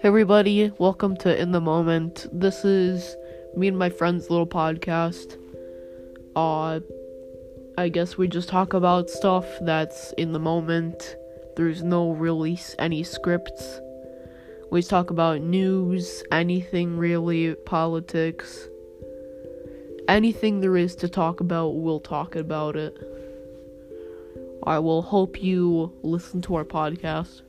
Hey everybody, welcome to In the Moment. This is me and my friend's little podcast. Uh I guess we just talk about stuff that's in the moment. There's no release any scripts. We talk about news, anything really, politics. Anything there is to talk about, we'll talk about it. I will hope you listen to our podcast.